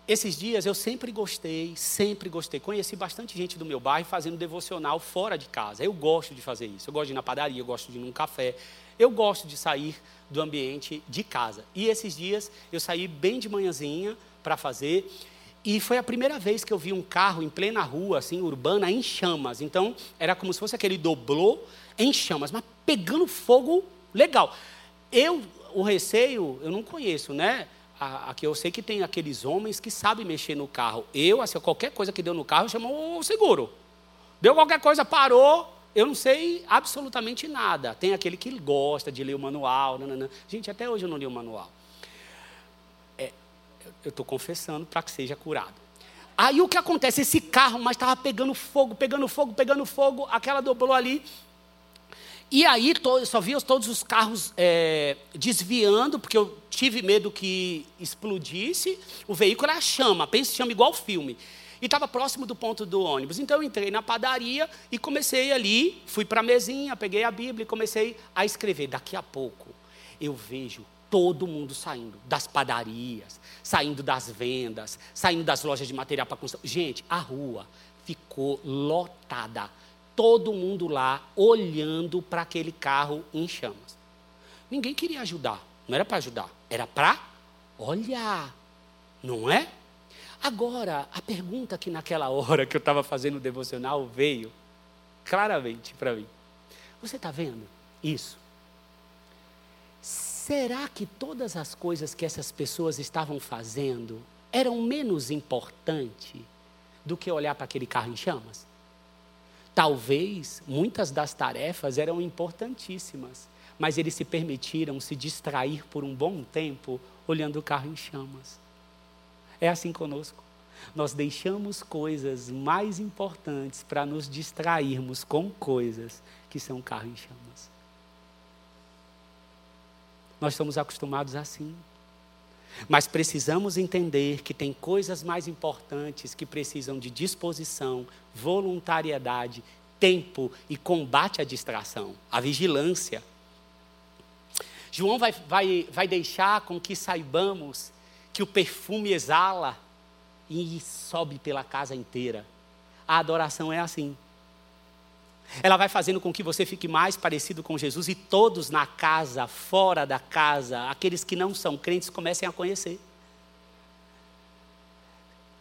Esses dias eu sempre gostei, sempre gostei. Conheci bastante gente do meu bairro fazendo devocional fora de casa. Eu gosto de fazer isso. Eu gosto de ir na padaria, eu gosto de ir num café. Eu gosto de sair do ambiente de casa. E esses dias eu saí bem de manhãzinha para fazer. E foi a primeira vez que eu vi um carro em plena rua, assim, urbana, em chamas. Então, era como se fosse aquele doblô em chamas, mas pegando fogo legal. Eu, o receio, eu não conheço, né? aqui eu sei que tem aqueles homens que sabem mexer no carro. Eu, assim, qualquer coisa que deu no carro, eu chamo o seguro. Deu qualquer coisa, parou, eu não sei absolutamente nada. Tem aquele que gosta de ler o manual. Nanana. Gente, até hoje eu não li o manual. Eu estou confessando para que seja curado. Aí o que acontece? Esse carro, mas estava pegando fogo, pegando fogo, pegando fogo, aquela dobrou ali, e aí eu só via todos os carros é, desviando, porque eu tive medo que explodisse. O veículo era chama, pensa chama igual filme. E estava próximo do ponto do ônibus. Então eu entrei na padaria e comecei ali, fui para a mesinha, peguei a Bíblia e comecei a escrever. Daqui a pouco eu vejo todo mundo saindo das padarias, saindo das vendas, saindo das lojas de material para construção. Gente, a rua ficou lotada todo mundo lá olhando para aquele carro em chamas. Ninguém queria ajudar, não era para ajudar, era para olhar, não é? Agora, a pergunta que naquela hora que eu estava fazendo o devocional veio claramente para mim: Você está vendo isso? Será que todas as coisas que essas pessoas estavam fazendo eram menos importantes do que olhar para aquele carro em chamas? Talvez muitas das tarefas eram importantíssimas, mas eles se permitiram se distrair por um bom tempo olhando o carro em chamas. É assim conosco. Nós deixamos coisas mais importantes para nos distrairmos com coisas que são carro em chamas. Nós estamos acostumados assim. Mas precisamos entender que tem coisas mais importantes que precisam de disposição, voluntariedade, tempo e combate à distração, a vigilância. João vai, vai, vai deixar com que saibamos que o perfume exala e sobe pela casa inteira. A adoração é assim. Ela vai fazendo com que você fique mais parecido com Jesus e todos na casa, fora da casa, aqueles que não são crentes, comecem a conhecer.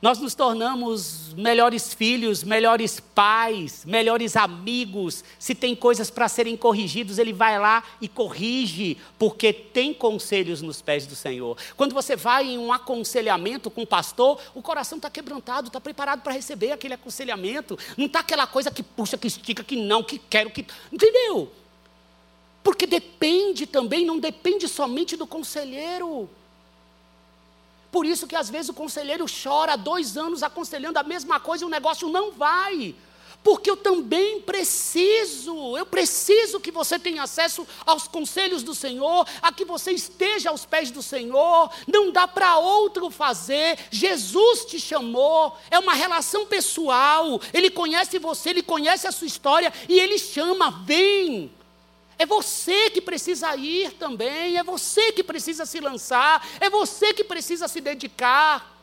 Nós nos tornamos melhores filhos, melhores pais, melhores amigos. Se tem coisas para serem corrigidos, ele vai lá e corrige, porque tem conselhos nos pés do Senhor. Quando você vai em um aconselhamento com o pastor, o coração está quebrantado, está preparado para receber aquele aconselhamento. Não está aquela coisa que puxa, que estica, que não, que quero, que. Entendeu? Porque depende também, não depende somente do conselheiro. Por isso que às vezes o conselheiro chora dois anos aconselhando a mesma coisa e o negócio não vai. Porque eu também preciso, eu preciso que você tenha acesso aos conselhos do Senhor, a que você esteja aos pés do Senhor, não dá para outro fazer. Jesus te chamou, é uma relação pessoal, Ele conhece você, Ele conhece a sua história e Ele chama, vem. É você que precisa ir também, é você que precisa se lançar, é você que precisa se dedicar.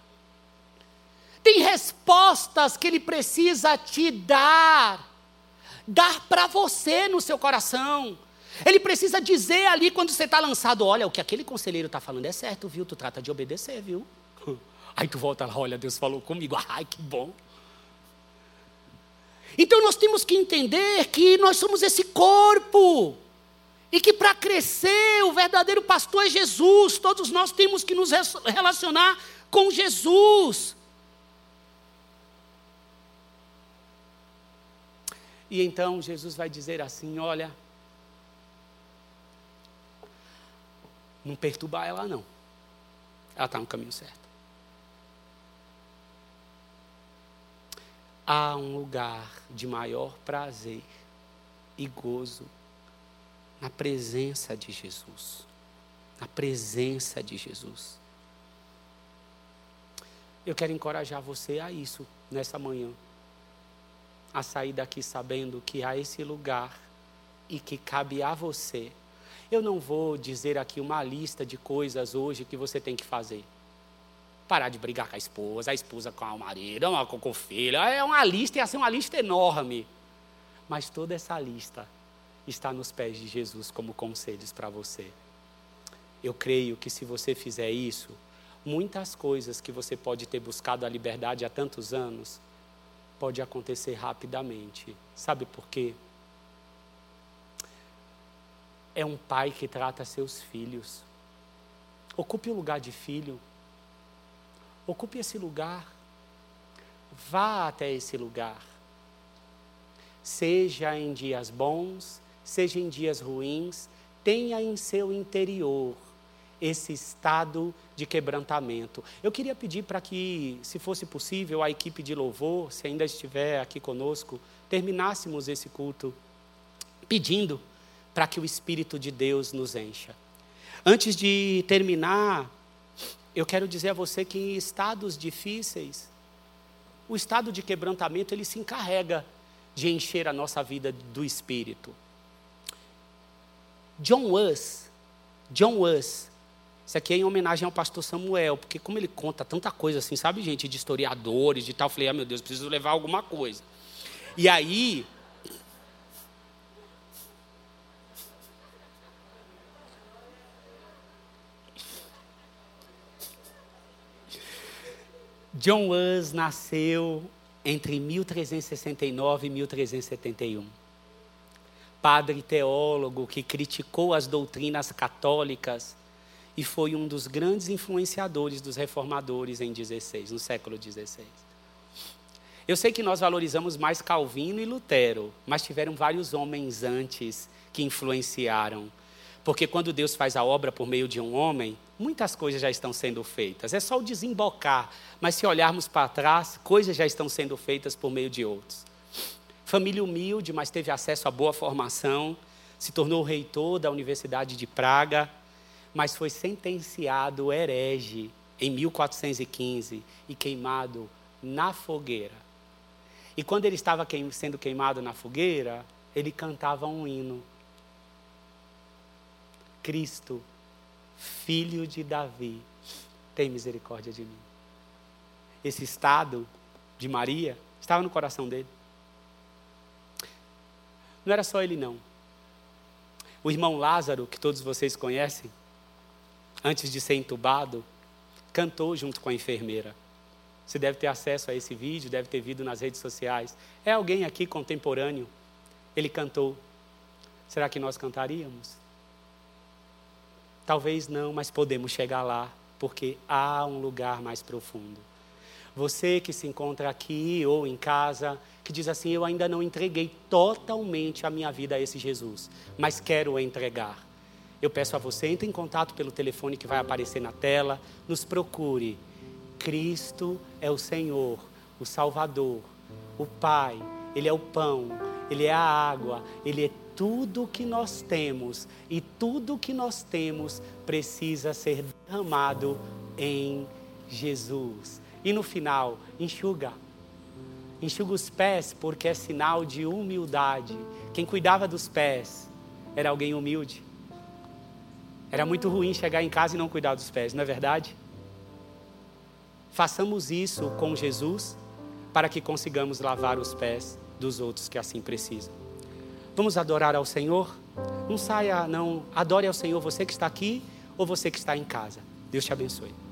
Tem respostas que Ele precisa te dar, dar para você no seu coração. Ele precisa dizer ali quando você está lançado: olha, o que aquele conselheiro está falando é certo, viu? Tu trata de obedecer, viu? Aí tu volta lá, olha, Deus falou comigo, ai que bom. Então nós temos que entender que nós somos esse corpo. E que para crescer, o verdadeiro pastor é Jesus. Todos nós temos que nos relacionar com Jesus. E então Jesus vai dizer assim: Olha, não perturbar ela, não. Ela está no caminho certo. há um lugar de maior prazer e gozo na presença de Jesus. Na presença de Jesus. Eu quero encorajar você a isso nessa manhã. A sair daqui sabendo que há esse lugar e que cabe a você. Eu não vou dizer aqui uma lista de coisas hoje que você tem que fazer. Parar de brigar com a esposa, a esposa com o marido, com, com o filho. É uma lista, ia ser uma lista enorme. Mas toda essa lista está nos pés de Jesus como conselhos para você. Eu creio que se você fizer isso, muitas coisas que você pode ter buscado a liberdade há tantos anos, pode acontecer rapidamente. Sabe por quê? É um pai que trata seus filhos. Ocupe o lugar de filho. Ocupe esse lugar. Vá até esse lugar. Seja em dias bons, seja em dias ruins, tenha em seu interior esse estado de quebrantamento. Eu queria pedir para que, se fosse possível, a equipe de louvor, se ainda estiver aqui conosco, terminássemos esse culto pedindo para que o Espírito de Deus nos encha. Antes de terminar, eu quero dizer a você que em estados difíceis, o estado de quebrantamento ele se encarrega de encher a nossa vida do Espírito. John Wuss, John Wuss, isso aqui é em homenagem ao pastor Samuel, porque como ele conta tanta coisa assim, sabe, gente, de historiadores, de tal, eu falei, ah, meu Deus, preciso levar alguma coisa. E aí, John Wuss nasceu entre 1369 e 1371 padre teólogo que criticou as doutrinas católicas e foi um dos grandes influenciadores dos reformadores em 16, no século 16. Eu sei que nós valorizamos mais Calvino e Lutero, mas tiveram vários homens antes que influenciaram. Porque quando Deus faz a obra por meio de um homem, muitas coisas já estão sendo feitas. É só o desembocar, mas se olharmos para trás, coisas já estão sendo feitas por meio de outros família humilde, mas teve acesso a boa formação, se tornou reitor da Universidade de Praga, mas foi sentenciado herege em 1415 e queimado na fogueira. E quando ele estava sendo queimado na fogueira, ele cantava um hino. Cristo, filho de Davi, tem misericórdia de mim. Esse estado de Maria estava no coração dele. Não era só ele, não. O irmão Lázaro, que todos vocês conhecem, antes de ser entubado, cantou junto com a enfermeira. Você deve ter acesso a esse vídeo, deve ter visto nas redes sociais. É alguém aqui contemporâneo. Ele cantou. Será que nós cantaríamos? Talvez não, mas podemos chegar lá, porque há um lugar mais profundo. Você que se encontra aqui ou em casa, que diz assim: Eu ainda não entreguei totalmente a minha vida a esse Jesus, mas quero entregar. Eu peço a você, entre em contato pelo telefone que vai aparecer na tela, nos procure. Cristo é o Senhor, o Salvador, o Pai, Ele é o pão, Ele é a água, Ele é tudo que nós temos e tudo que nós temos precisa ser derramado em Jesus. E no final, enxuga enxuga os pés porque é sinal de humildade. Quem cuidava dos pés era alguém humilde. Era muito ruim chegar em casa e não cuidar dos pés, não é verdade? Façamos isso com Jesus para que consigamos lavar os pés dos outros que assim precisam. Vamos adorar ao Senhor? Não saia, não. Adore ao Senhor você que está aqui ou você que está em casa. Deus te abençoe.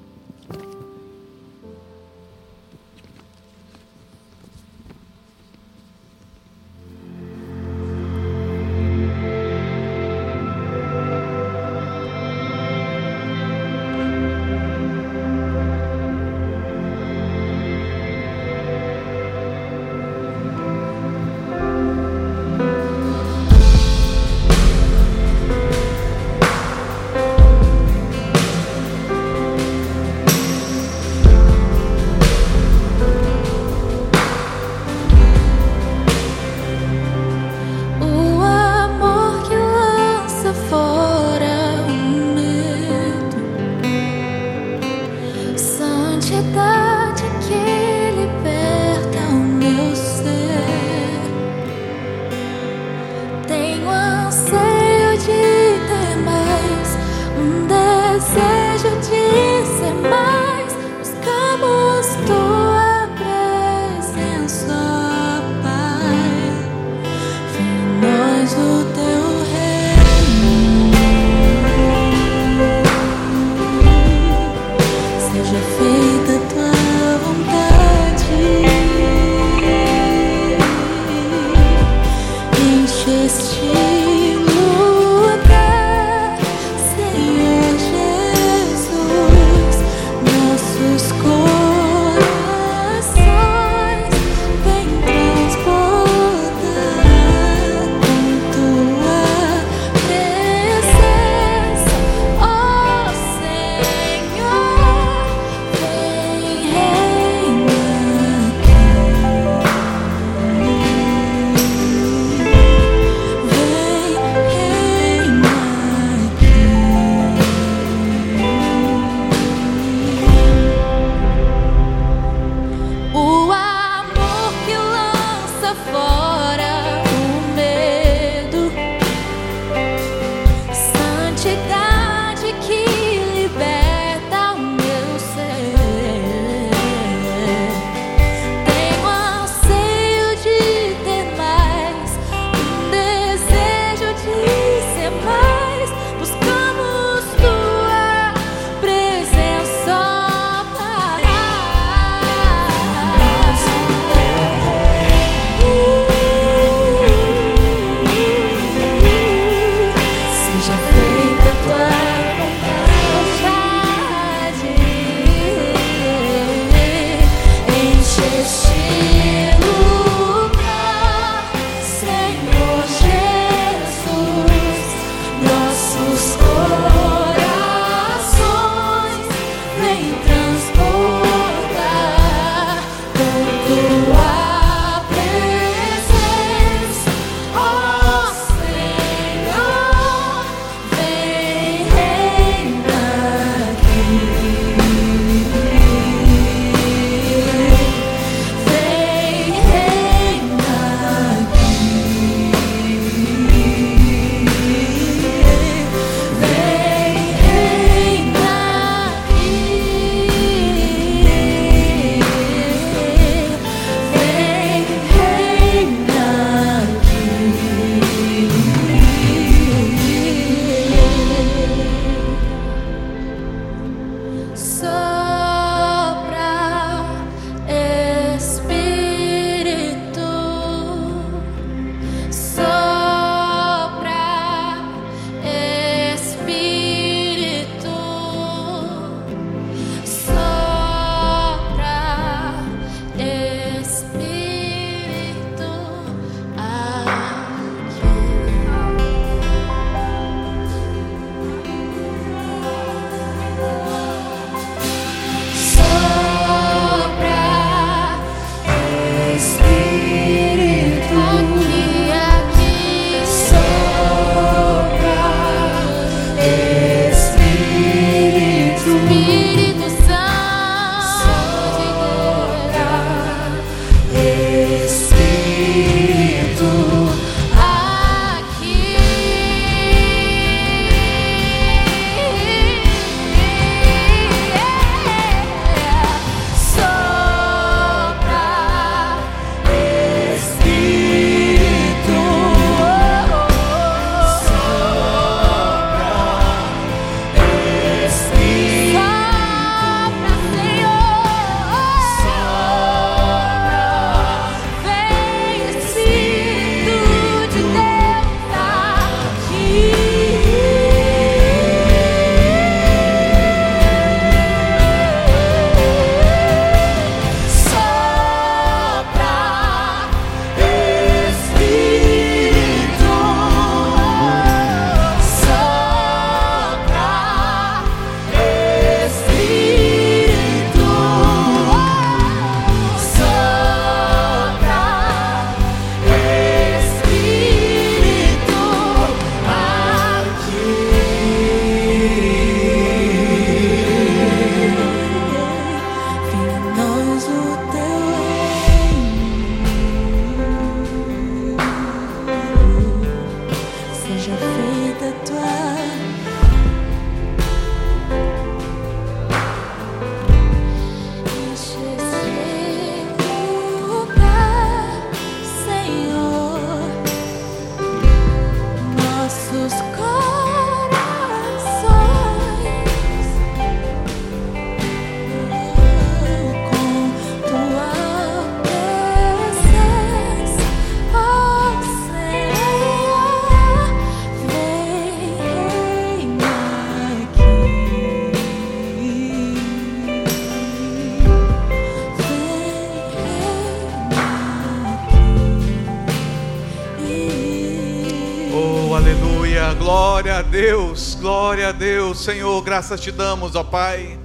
Senhor, graças te damos, ó Pai.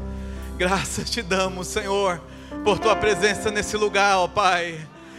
Graças te damos, Senhor, por tua presença nesse lugar, ó Pai.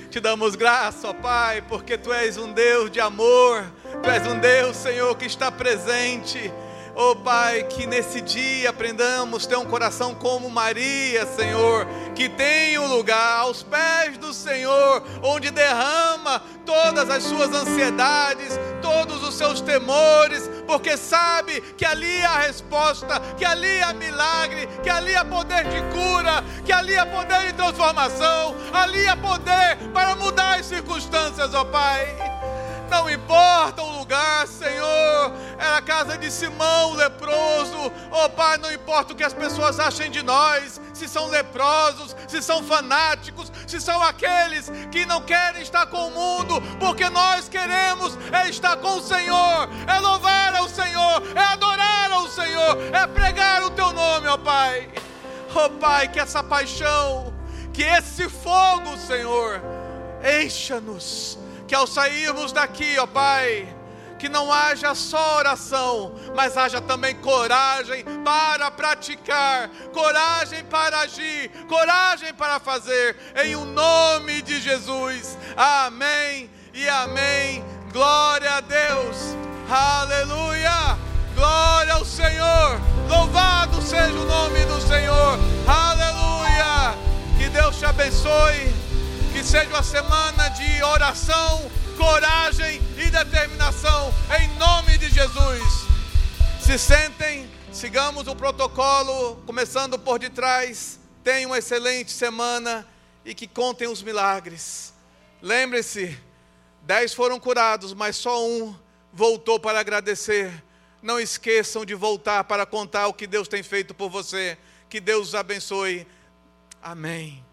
Te damos graça, ó Pai, porque tu és um Deus de amor. Tu és um Deus, Senhor, que está presente. Oh Pai, que nesse dia aprendamos ter um coração como Maria, Senhor, que tem um lugar aos pés do Senhor, onde derrama todas as suas ansiedades, todos os seus temores, porque sabe que ali há resposta, que ali há milagre, que ali há poder de cura, que ali há poder de transformação, ali há poder para mudar as circunstâncias, ó Pai. Não importa o lugar, Senhor. Era a casa de Simão, leproso. Oh Pai, não importa o que as pessoas achem de nós, se são leprosos, se são fanáticos, se são aqueles que não querem estar com o mundo, porque nós queremos é estar com o Senhor, é louvar ao Senhor, é adorar ao Senhor, é pregar o teu nome, ó oh Pai. Oh Pai, que essa paixão, que esse fogo, Senhor, encha-nos que ao sairmos daqui, ó Pai, que não haja só oração, mas haja também coragem para praticar, coragem para agir, coragem para fazer, em o um nome de Jesus. Amém e amém. Glória a Deus. Aleluia. Glória ao Senhor. Louvado seja o nome do Senhor. Aleluia. Que Deus te abençoe. Seja uma semana de oração, coragem e determinação, em nome de Jesus. Se sentem, sigamos o protocolo, começando por detrás. Tenham uma excelente semana e que contem os milagres. Lembre-se: dez foram curados, mas só um voltou para agradecer. Não esqueçam de voltar para contar o que Deus tem feito por você. Que Deus os abençoe. Amém.